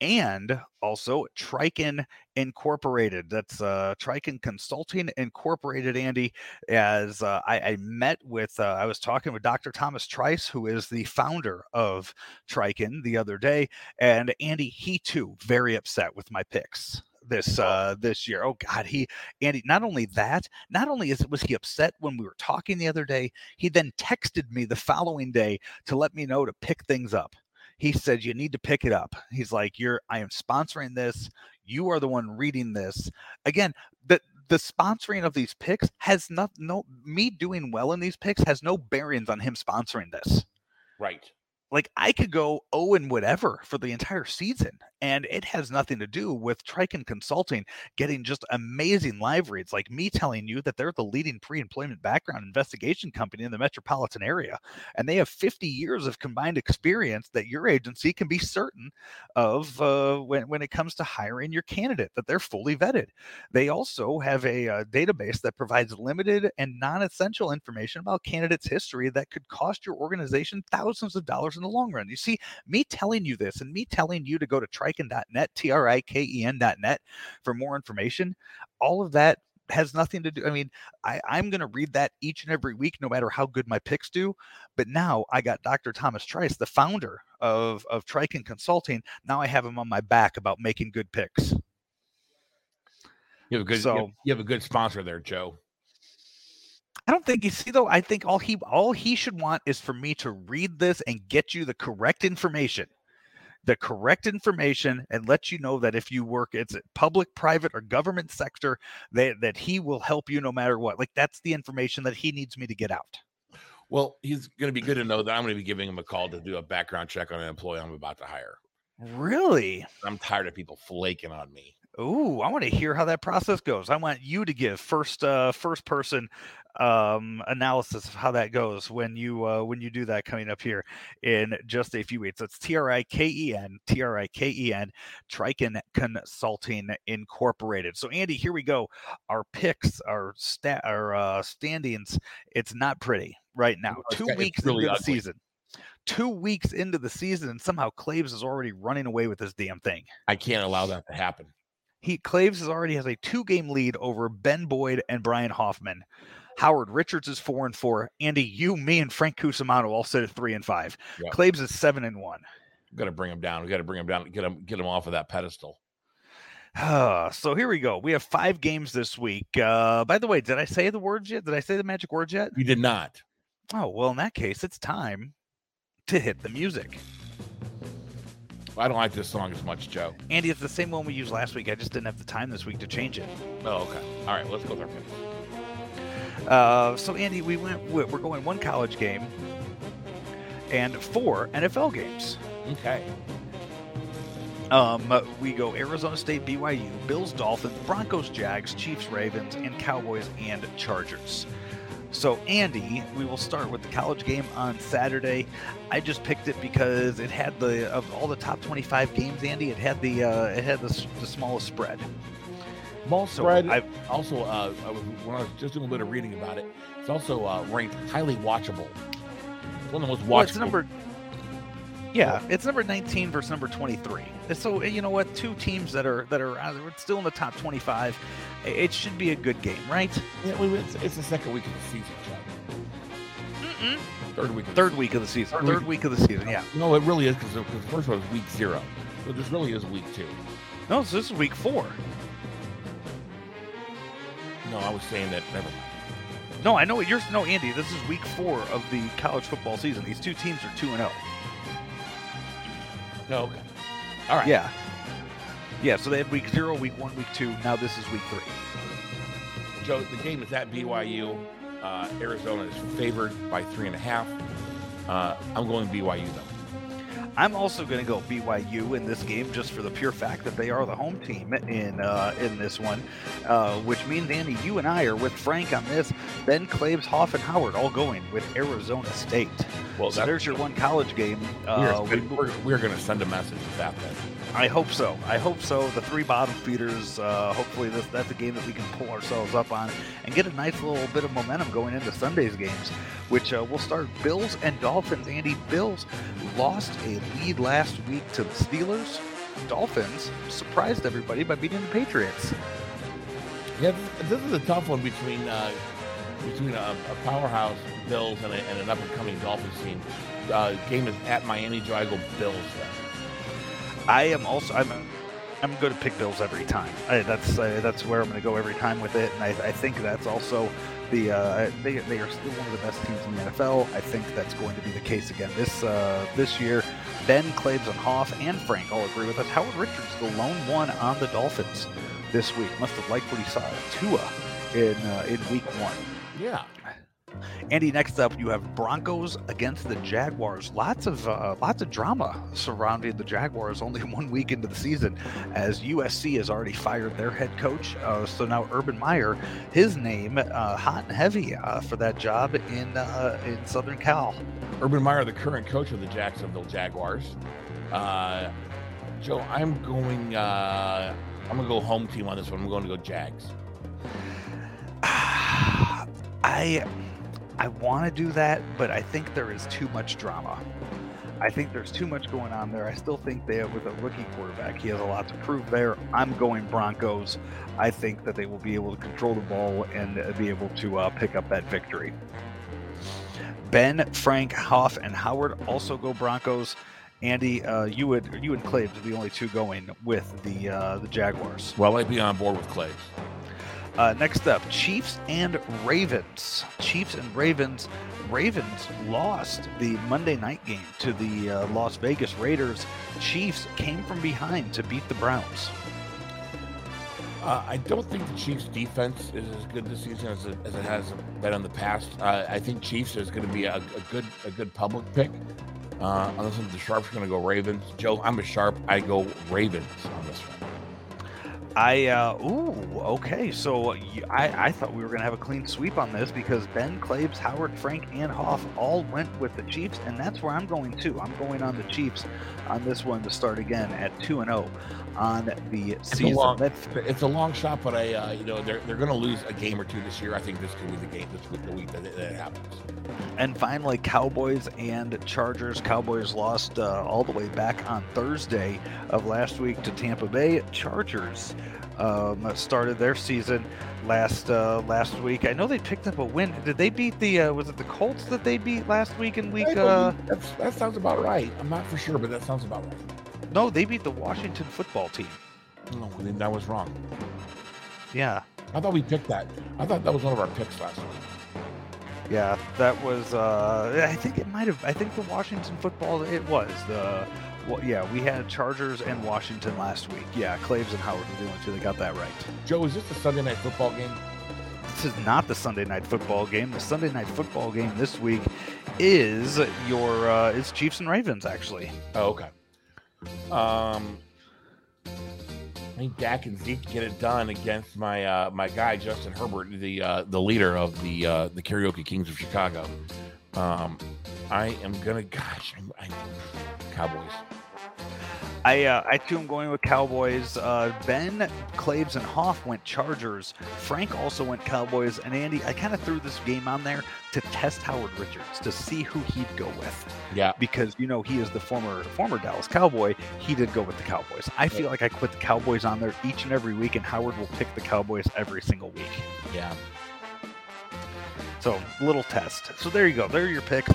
and also Triken Incorporated. That's uh, Triken Consulting Incorporated, Andy. As uh, I, I met with, uh, I was talking with Dr. Thomas Trice, who is the founder of Triken the other day. And Andy, he too, very upset with my picks this uh this year. Oh god he andy not only that not only is it was he upset when we were talking the other day he then texted me the following day to let me know to pick things up. He said you need to pick it up. He's like you're i am sponsoring this. You are the one reading this. Again the the sponsoring of these picks has not no me doing well in these picks has no bearings on him sponsoring this. Right. Like I could go oh and whatever for the entire season, and it has nothing to do with Triken Consulting getting just amazing live reads, like me telling you that they're the leading pre-employment background investigation company in the metropolitan area, and they have 50 years of combined experience that your agency can be certain of uh, when when it comes to hiring your candidate that they're fully vetted. They also have a uh, database that provides limited and non-essential information about candidates' history that could cost your organization thousands of dollars in the long run. You see, me telling you this and me telling you to go to triken.net, T R I K E N.net for more information, all of that has nothing to do. I mean, I, I'm going to read that each and every week, no matter how good my picks do. But now I got Dr. Thomas Trice, the founder of, of Triken Consulting. Now I have him on my back about making good picks. You have a good So- you have a good sponsor there, Joe. I don't think you see though. I think all he all he should want is for me to read this and get you the correct information. The correct information and let you know that if you work it's public, private, or government sector, that that he will help you no matter what. Like that's the information that he needs me to get out. Well, he's going to be good to know that I'm going to be giving him a call to do a background check on an employee I'm about to hire. Really? I'm tired of people flaking on me. Ooh, I want to hear how that process goes. I want you to give first uh first person um analysis of how that goes when you uh when you do that coming up here in just a few weeks. That's T R I K E N T R I K E N Triken Consulting Incorporated. So Andy, here we go. Our picks, our stat our uh standings, it's not pretty right now. No, Two weeks really into the season. Two weeks into the season, and somehow Claves is already running away with this damn thing. I can't allow that to happen. He Claves is already has a two game lead over Ben Boyd and Brian Hoffman. Howard Richards is four and four. Andy, you, me, and Frank Cusimano all sit at three and five. Yeah. Claves is seven and one. We've got to bring him down. We got to bring him down. Get him get him off of that pedestal. so here we go. We have five games this week. Uh, by the way, did I say the words yet? Did I say the magic words yet? You did not. Oh well, in that case, it's time to hit the music. I don't like this song as much, Joe. Andy, it's the same one we used last week. I just didn't have the time this week to change it. Oh, okay. All right, let's go with our picks. Uh, so Andy, we went. We're going one college game and four NFL games. Okay. Um, we go Arizona State, BYU, Bills, Dolphins, Broncos, Jags, Chiefs, Ravens, and Cowboys and Chargers. So, Andy, we will start with the college game on Saturday. I just picked it because it had the of all the top 25 games, Andy. It had the uh, it had the, the smallest spread. Ball So spread. I, also, uh, I was, when I was just doing a bit of reading about it, it's also uh, ranked highly watchable. It's one of the most watchable. well, it's number. Yeah, it's number 19 versus number 23. So you know what? Two teams that are that are uh, still in the top 25. It should be a good game, right? Yeah, well, it's, it's the second week of the season, Joe. Mm-mm. Third week. Of Third week of the season. Third Third week. week of the season. Yeah. No, it really is because the 'cause the first one was week zero. So this really is week two. No, so this is week four. No, I was saying that. Never mind. No, I know what you're. No, Andy, this is week four of the college football season. These two teams are two and zero. No, okay. All right. Yeah. Yeah. So they had week zero, week one, week two. Now this is week three. Joe, the game is at BYU. Uh, Arizona is favored by three and a half. Uh, I'm going BYU though. I'm also going to go BYU in this game just for the pure fact that they are the home team in uh, in this one, uh, which means Andy, you and I are with Frank on this. Ben Claves, Hoff, and Howard all going with Arizona State. Well, so there's your one college game. We're, Uh, we- we're, we're going to send a message with that then. I hope so. I hope so. The three bottom feeders. Uh, hopefully, this that's a game that we can pull ourselves up on and get a nice little bit of momentum going into Sunday's games, which uh, will start Bills and Dolphins. Andy Bills lost a lead last week to the Steelers. Dolphins surprised everybody by beating the Patriots. Yeah, this, is a tough one between uh, between a, a powerhouse Bills and, a, and an up and coming Dolphins team. Uh, game is at Miami. Do I go Bills? Then? I am also I'm I'm going to pick Bills every time. I, that's uh, that's where I'm going to go every time with it, and I, I think that's also the uh, they they are still one of the best teams in the NFL. I think that's going to be the case again this uh, this year. Ben Claves and Hoff and Frank all agree with us. Howard Richards, the lone one on the Dolphins this week, must have liked what he saw at Tua in uh, in Week One. Yeah. Andy, next up you have Broncos against the Jaguars. Lots of uh, lots of drama surrounding the Jaguars. Only one week into the season, as USC has already fired their head coach. Uh, so now Urban Meyer, his name uh, hot and heavy uh, for that job in uh, in Southern Cal. Urban Meyer, the current coach of the Jacksonville Jaguars. Uh, Joe, I'm going. Uh, I'm going to go home team on this one. I'm going to go Jags. I I want to do that, but I think there is too much drama. I think there's too much going on there. I still think they with a rookie quarterback, he has a lot to prove there. I'm going Broncos. I think that they will be able to control the ball and uh, be able to uh, pick up that victory. Ben, Frank, Hoff, and Howard also go Broncos. Andy, uh, you would you and Claves are the only two going with the uh, the Jaguars. Well, I'd be on board with Claves. Uh, next up, Chiefs and Ravens. Chiefs and Ravens. Ravens lost the Monday night game to the uh, Las Vegas Raiders. Chiefs came from behind to beat the Browns. Uh, I don't think the Chiefs' defense is as good this season as it, as it has been in the past. Uh, I think Chiefs is going to be a, a, good a good public pick. Uh, unless the sharps are going to go Ravens. Joe, I'm a sharp. I go Ravens on this one. I uh ooh okay so I I thought we were gonna have a clean sweep on this because Ben Claves, Howard, Frank, and Hoff all went with the Chiefs and that's where I'm going too. I'm going on the Chiefs on this one to start again at two and zero oh on the it's season. A long, it's a long shot, but I uh, you know they're they're gonna lose a game or two this year. I think this could be the game this week the week that, that happens. And finally, Cowboys and Chargers. Cowboys lost uh, all the way back on Thursday of last week to Tampa Bay. Chargers um, started their season last uh, last week. I know they picked up a win. Did they beat the? Uh, was it the Colts that they beat last week in week? Uh... that sounds about right. I'm not for sure, but that sounds about right. No, they beat the Washington football team. No, then that was wrong. Yeah. I thought we picked that. I thought that was one of our picks last week. Yeah, that was. Uh, I think it might have. I think the Washington football. It was the. Well, yeah, we had Chargers and Washington last week. Yeah, Claves and Howard were the only two that got that right. Joe, is this the Sunday night football game? This is not the Sunday night football game. The Sunday night football game this week is your uh, is Chiefs and Ravens actually. Oh, okay. Um, I think Dak and Zeke get it done against my uh, my guy Justin Herbert, the uh, the leader of the uh, the Karaoke Kings of Chicago. Um, I am gonna, gosh, I'm, I'm Cowboys. I uh, I too am going with Cowboys. Uh, ben, Claves, and Hoff went Chargers. Frank also went Cowboys. And Andy, I kind of threw this game on there to test Howard Richards to see who he'd go with. Yeah. Because you know he is the former former Dallas Cowboy. He did go with the Cowboys. I feel like I put the Cowboys on there each and every week, and Howard will pick the Cowboys every single week. Yeah. So, little test. So, there you go. There are your picks.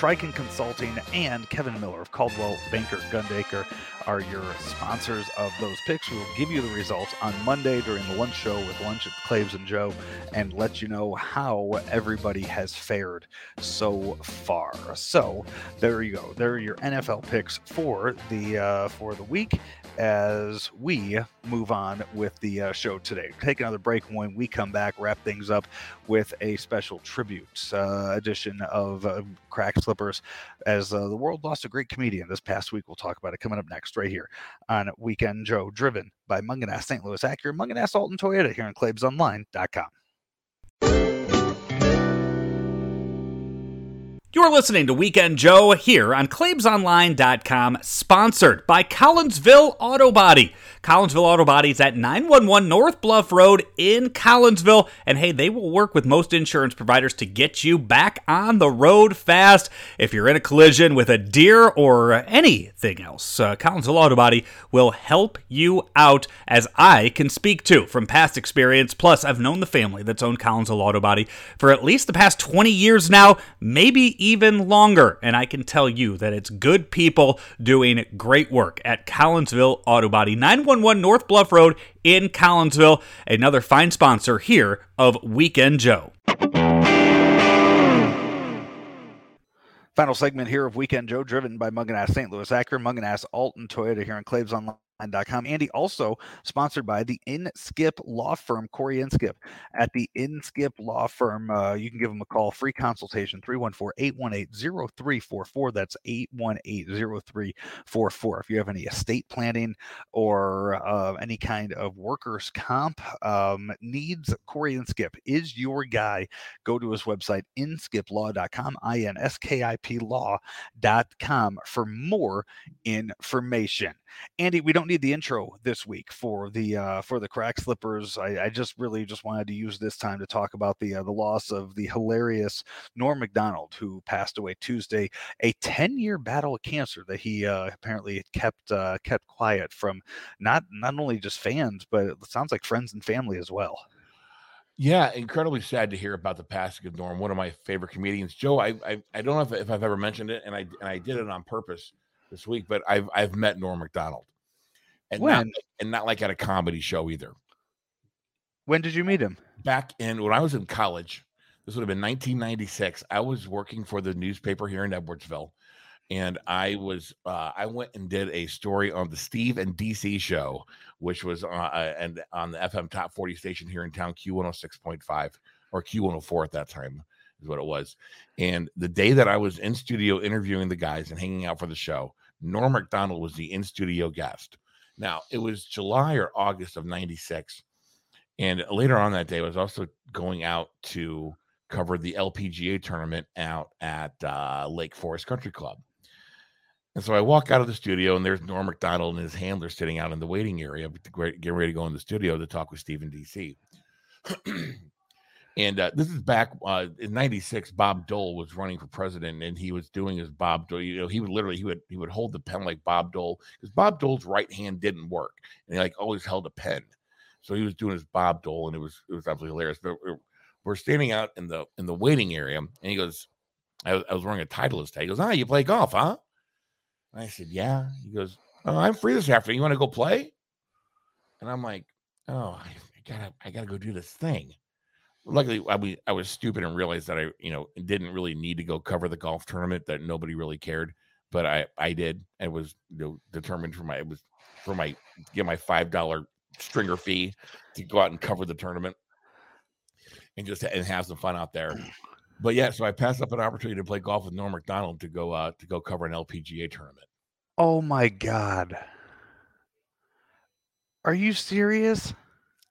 Triken Consulting and Kevin Miller of Coldwell Banker Gundaker are your sponsors of those picks. We will give you the results on Monday during the lunch show with Lunch at Claves and Joe and let you know how everybody has fared so far. So, there you go. There are your NFL picks for the uh, for the week as we move on with the uh, show today. Take another break. When we come back, wrap things up with a special tribute uh, edition of uh, Crack Slippers as uh, the world lost a great comedian this past week. We'll talk about it coming up next, right here on Weekend Joe, driven by Mungenast St. Louis Acura, Mungenast Alton Toyota here on ClavesOnline.com. You're listening to Weekend Joe here on ClavesOnline.com, sponsored by Collinsville Auto Body. Collinsville Auto Body is at 911 North Bluff Road in Collinsville. And hey, they will work with most insurance providers to get you back on the road fast. If you're in a collision with a deer or anything else, uh, Collinsville Auto Body will help you out, as I can speak to from past experience. Plus, I've known the family that's owned Collinsville Auto Body for at least the past 20 years now, maybe even longer. And I can tell you that it's good people doing great work at Collinsville Auto Body, 911 North Bluff Road in Collinsville. Another fine sponsor here of Weekend Joe. Final segment here of Weekend Joe, driven by Mungenast St. Louis Acura, Mungenast Alton Toyota here in Claves Online. Andy also sponsored by the Inskip Law Firm, Corey Inskip. At the Inskip Law Firm, uh, you can give them a call, free consultation, 314-818-0344. That's 818-0344. If you have any estate planning or uh, any kind of workers' comp um, needs, Corey Inskip is your guy. Go to his website, inskiplaw.com, I-N-S-K-I-P law.com for more information. Andy, we don't need the intro this week for the uh, for the crack slippers. I, I, just really just wanted to use this time to talk about the uh, the loss of the hilarious Norm Macdonald, who passed away Tuesday. A ten year battle of cancer that he uh, apparently kept uh, kept quiet from not not only just fans, but it sounds like friends and family as well. Yeah, incredibly sad to hear about the passing of Norm, one of my favorite comedians. Joe, I I, I don't know if, if I've ever mentioned it, and I and I did it on purpose this week, but I've I've met Norm Macdonald, and when? not and not like at a comedy show either. When did you meet him? Back in when I was in college, this would have been 1996. I was working for the newspaper here in Edwardsville, and I was uh, I went and did a story on the Steve and DC show, which was uh, uh, and on the FM Top 40 station here in town, Q106.5 or Q104 at that time is what it was. And the day that I was in studio interviewing the guys and hanging out for the show, Norm Macdonald was the in studio guest. Now it was July or August of '96, and later on that day, I was also going out to cover the LPGA tournament out at uh, Lake Forest Country Club. And so I walk out of the studio, and there's Norm Macdonald and his handler sitting out in the waiting area, getting ready to go in the studio to talk with Steve and DC. and uh, this is back uh, in '96. Bob Dole was running for president, and he was doing his Bob Dole. You know, he would literally he would he would hold the pen like Bob Dole because Bob Dole's right hand didn't work, and he like always held a pen. So he was doing his Bob Dole, and it was it was absolutely hilarious. But we're, standing out in the in the waiting area, and he goes, I was, I was wearing a Titleist tag. He goes, Ah, you play golf, huh? And I said, Yeah. He goes, Oh, I'm free this afternoon. You want to go play? And I'm like, Oh, I gotta I gotta go do this thing. Luckily, I, we, I was stupid and realized that I, you know, didn't really need to go cover the golf tournament that nobody really cared, but I, I did. I was you know, determined for my, it was for my, get my five dollar stringer fee to go out and cover the tournament and just and have some fun out there. But yeah, so I passed up an opportunity to play golf with Norm Macdonald to go uh to go cover an LPGA tournament. Oh my god. Are you serious?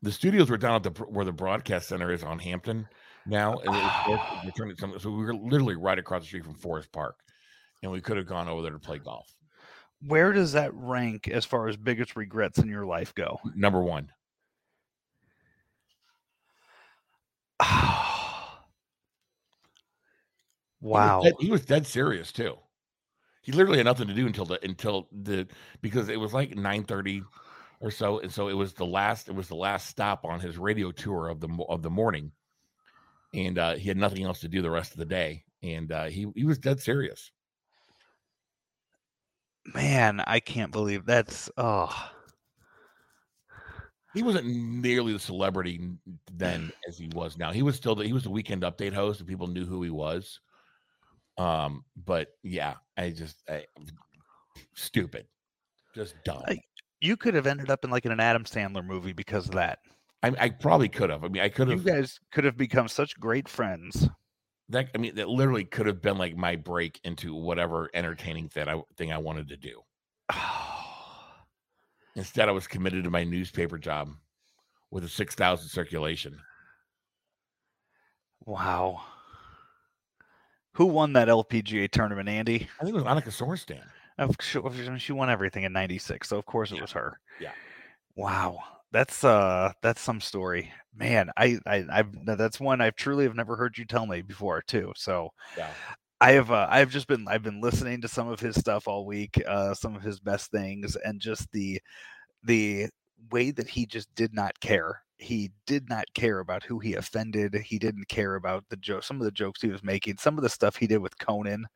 The studios were down at the where the broadcast center is on Hampton now, and it was, ah. so we were literally right across the street from Forest Park, and we could have gone over there to play golf. Where does that rank as far as biggest regrets in your life go? Number one. wow. He was, dead, he was, dead, serious too. He literally had nothing to do until the until the because it was like 9 30 or so. And so it was the last, it was the last stop on his radio tour of the of the morning. And uh, he had nothing else to do the rest of the day. And uh, he he was dead serious. Man, I can't believe that's oh he wasn't nearly the celebrity then as he was now. He was still the, he was the weekend update host, and people knew who he was. Um, but yeah, I just I, stupid, just dumb. I, you could have ended up in like in an Adam Sandler movie because of that. I, I probably could have. I mean, I could have. You guys could have become such great friends. That I mean, that literally could have been like my break into whatever entertaining thing I thing I wanted to do. Instead, I was committed to my newspaper job with a 6,000 circulation. Wow. Who won that LPGA tournament, Andy? I think it was Annika Sorenstam. She won everything in 96, so of course it yeah. was her. Yeah. Wow. That's uh that's some story. Man, I I I've that's one I've truly have never heard you tell me before too. So yeah. I have uh, I've just been I've been listening to some of his stuff all week, uh, some of his best things, and just the the way that he just did not care. He did not care about who he offended. He didn't care about the joke. Some of the jokes he was making, some of the stuff he did with Conan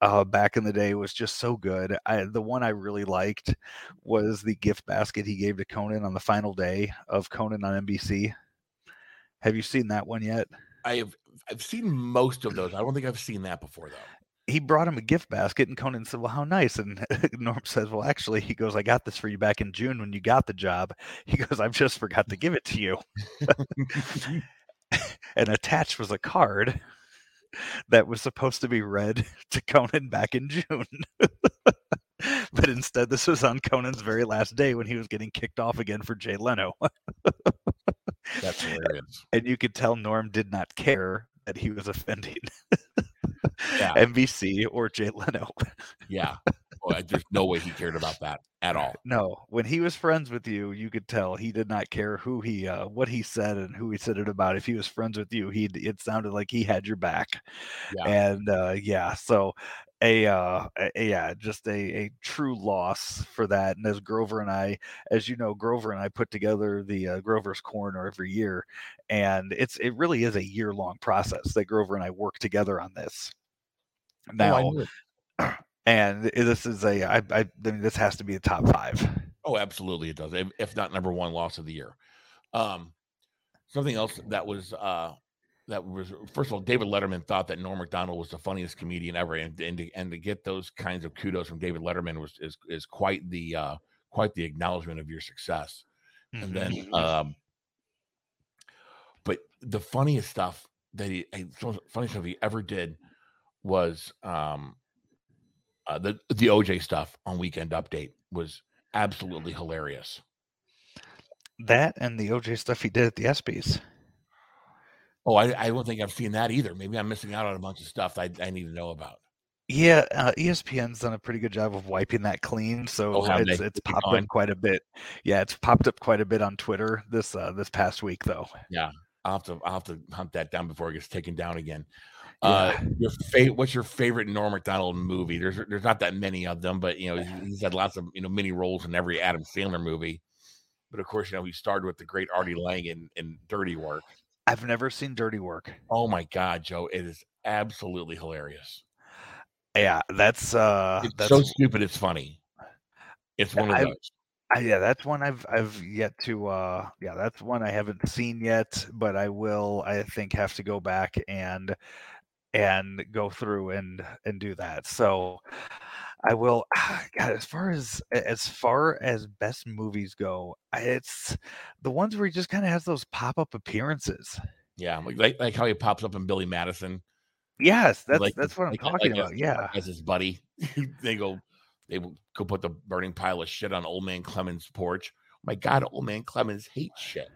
uh, back in the day was just so good. I, the one I really liked was the gift basket he gave to Conan on the final day of Conan on NBC. Have you seen that one yet? I have I've seen most of those. I don't think I've seen that before though. He brought him a gift basket, and Conan said, "Well, how nice." And Norm says, "Well, actually, he goes, I got this for you back in June when you got the job." He goes, "I've just forgot to give it to you." and attached was a card that was supposed to be read to Conan back in June. but instead, this was on Conan's very last day when he was getting kicked off again for Jay Leno. That's hilarious. And you could tell Norm did not care that he was offending yeah. NBC or Jay Leno. yeah. Well, there's no way he cared about that at all. No, when he was friends with you, you could tell he did not care who he, uh, what he said, and who he said it about. If he was friends with you, he it sounded like he had your back. Yeah. And uh, yeah, so a, uh, a, yeah, just a, a true loss for that. And as Grover and I, as you know, Grover and I put together the uh, Grover's Corner every year, and it's it really is a year long process that Grover and I work together on this. Now, oh, and this is a I, I, I mean this has to be a top five. Oh, absolutely, it does. If, if not number one loss of the year. Um, something else that was uh that was first of all, David Letterman thought that Norm Macdonald was the funniest comedian ever, and and to, and to get those kinds of kudos from David Letterman was is is quite the uh quite the acknowledgement of your success. Mm-hmm. And then, um, but the funniest stuff that he, funny stuff he ever did was um uh, the the OJ stuff on Weekend Update was absolutely hilarious. That and the OJ stuff he did at the ESPYS. Oh, I, I don't think I've seen that either. Maybe I'm missing out on a bunch of stuff I, I need to know about. Yeah, uh, ESPN's done a pretty good job of wiping that clean, so oh, it's it's popped up quite a bit. Yeah, it's popped up quite a bit on Twitter this uh, this past week, though. Yeah, I'll have to I'll have to hunt that down before it gets taken down again. Uh, yeah. your fa- what's your favorite Norm Macdonald movie? There's there's not that many of them, but you know he's had lots of you know mini roles in every Adam Sandler movie. But of course, you know he started with the great Artie Lange in, in Dirty Work. I've never seen Dirty Work. Oh my god, Joe, it is absolutely hilarious. Yeah, that's uh it's that's so stupid it's funny. It's one of I've, those. I, yeah, that's one I've I've yet to uh yeah, that's one I haven't seen yet, but I will I think have to go back and and go through and and do that. So I will. God, as far as as far as best movies go, it's the ones where he just kind of has those pop up appearances. Yeah, like like how he pops up in Billy Madison. Yes, that's like, that's what I'm talking like about. yeah, as his buddy, they go they go put the burning pile of shit on Old Man Clemens' porch. my God, Old Man Clemens hates shit.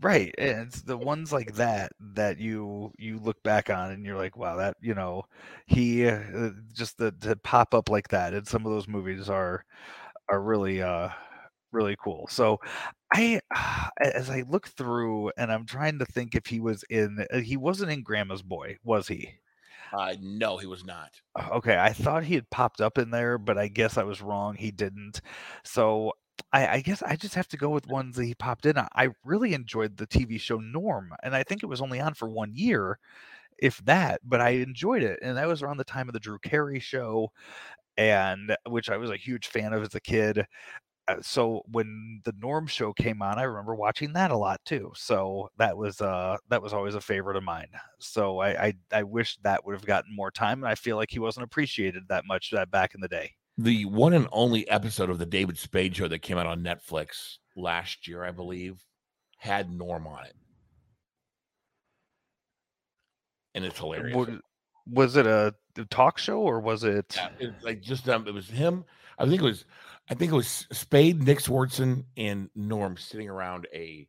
Right. And it's the ones like that that you you look back on and you're like, wow, that you know, he uh, just the to pop up like that and some of those movies are are really uh really cool. So I as I look through and I'm trying to think if he was in uh, he wasn't in Grandma's Boy, was he? Uh, no, he was not. Okay, I thought he had popped up in there, but I guess I was wrong. He didn't. So I, I guess I just have to go with ones that he popped in. I really enjoyed the TV show Norm, and I think it was only on for one year, if that. But I enjoyed it, and that was around the time of the Drew Carey show, and which I was a huge fan of as a kid. Uh, so when the Norm show came on, I remember watching that a lot too. So that was uh that was always a favorite of mine. So I I, I wish that would have gotten more time, and I feel like he wasn't appreciated that much that back in the day the one and only episode of the David Spade show that came out on Netflix last year, I believe, had Norm on it. And it's hilarious. Was, was it a talk show or was it, yeah, it like just um it was him. I think it was I think it was Spade, Nick Swardson, and Norm sitting around a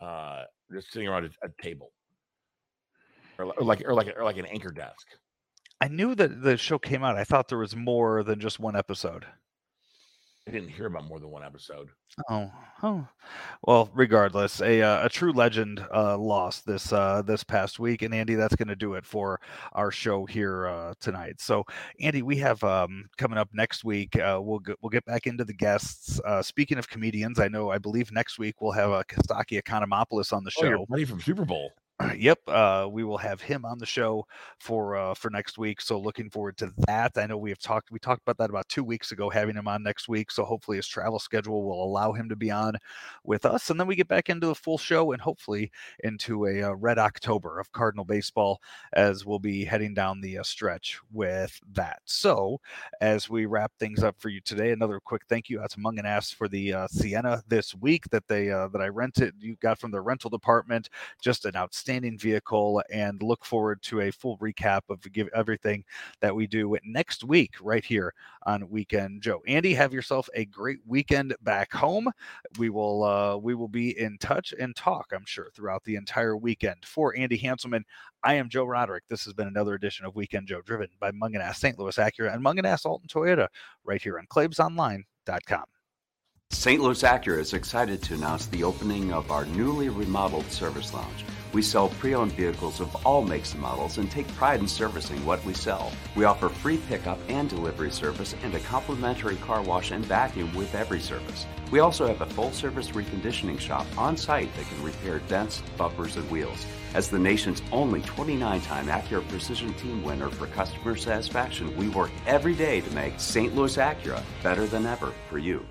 uh just sitting around a, a table. Or like or like or like an anchor desk. I knew that the show came out. I thought there was more than just one episode. I didn't hear about more than one episode. Oh, oh. Well, regardless, a uh, a true legend uh, lost this uh, this past week, and Andy, that's going to do it for our show here uh, tonight. So, Andy, we have um, coming up next week. Uh, we'll get, we'll get back into the guests. Uh, speaking of comedians, I know I believe next week we'll have a Costaki Economopoulos on the show. Oh, buddy from Super Bowl. Yep, uh, we will have him on the show for uh, for next week. So looking forward to that. I know we have talked we talked about that about two weeks ago, having him on next week. So hopefully his travel schedule will allow him to be on with us, and then we get back into the full show and hopefully into a uh, red October of Cardinal baseball as we'll be heading down the uh, stretch with that. So as we wrap things up for you today, another quick thank you out to Mungenast for the uh, Sienna this week that they uh, that I rented you got from the rental department. Just an outstanding outstanding vehicle and look forward to a full recap of everything that we do next week right here on Weekend Joe. Andy, have yourself a great weekend back home. We will uh, we will be in touch and talk, I'm sure, throughout the entire weekend. For Andy Hanselman, I am Joe Roderick. This has been another edition of Weekend Joe, driven by Mungenast St. Louis Acura and Mungenast Alton Toyota, right here on ClavesOnline.com. St. Louis Acura is excited to announce the opening of our newly remodeled service lounge. We sell pre owned vehicles of all makes and models and take pride in servicing what we sell. We offer free pickup and delivery service and a complimentary car wash and vacuum with every service. We also have a full service reconditioning shop on site that can repair dents, bumpers, and wheels. As the nation's only 29 time Acura Precision Team winner for customer satisfaction, we work every day to make St. Louis Acura better than ever for you.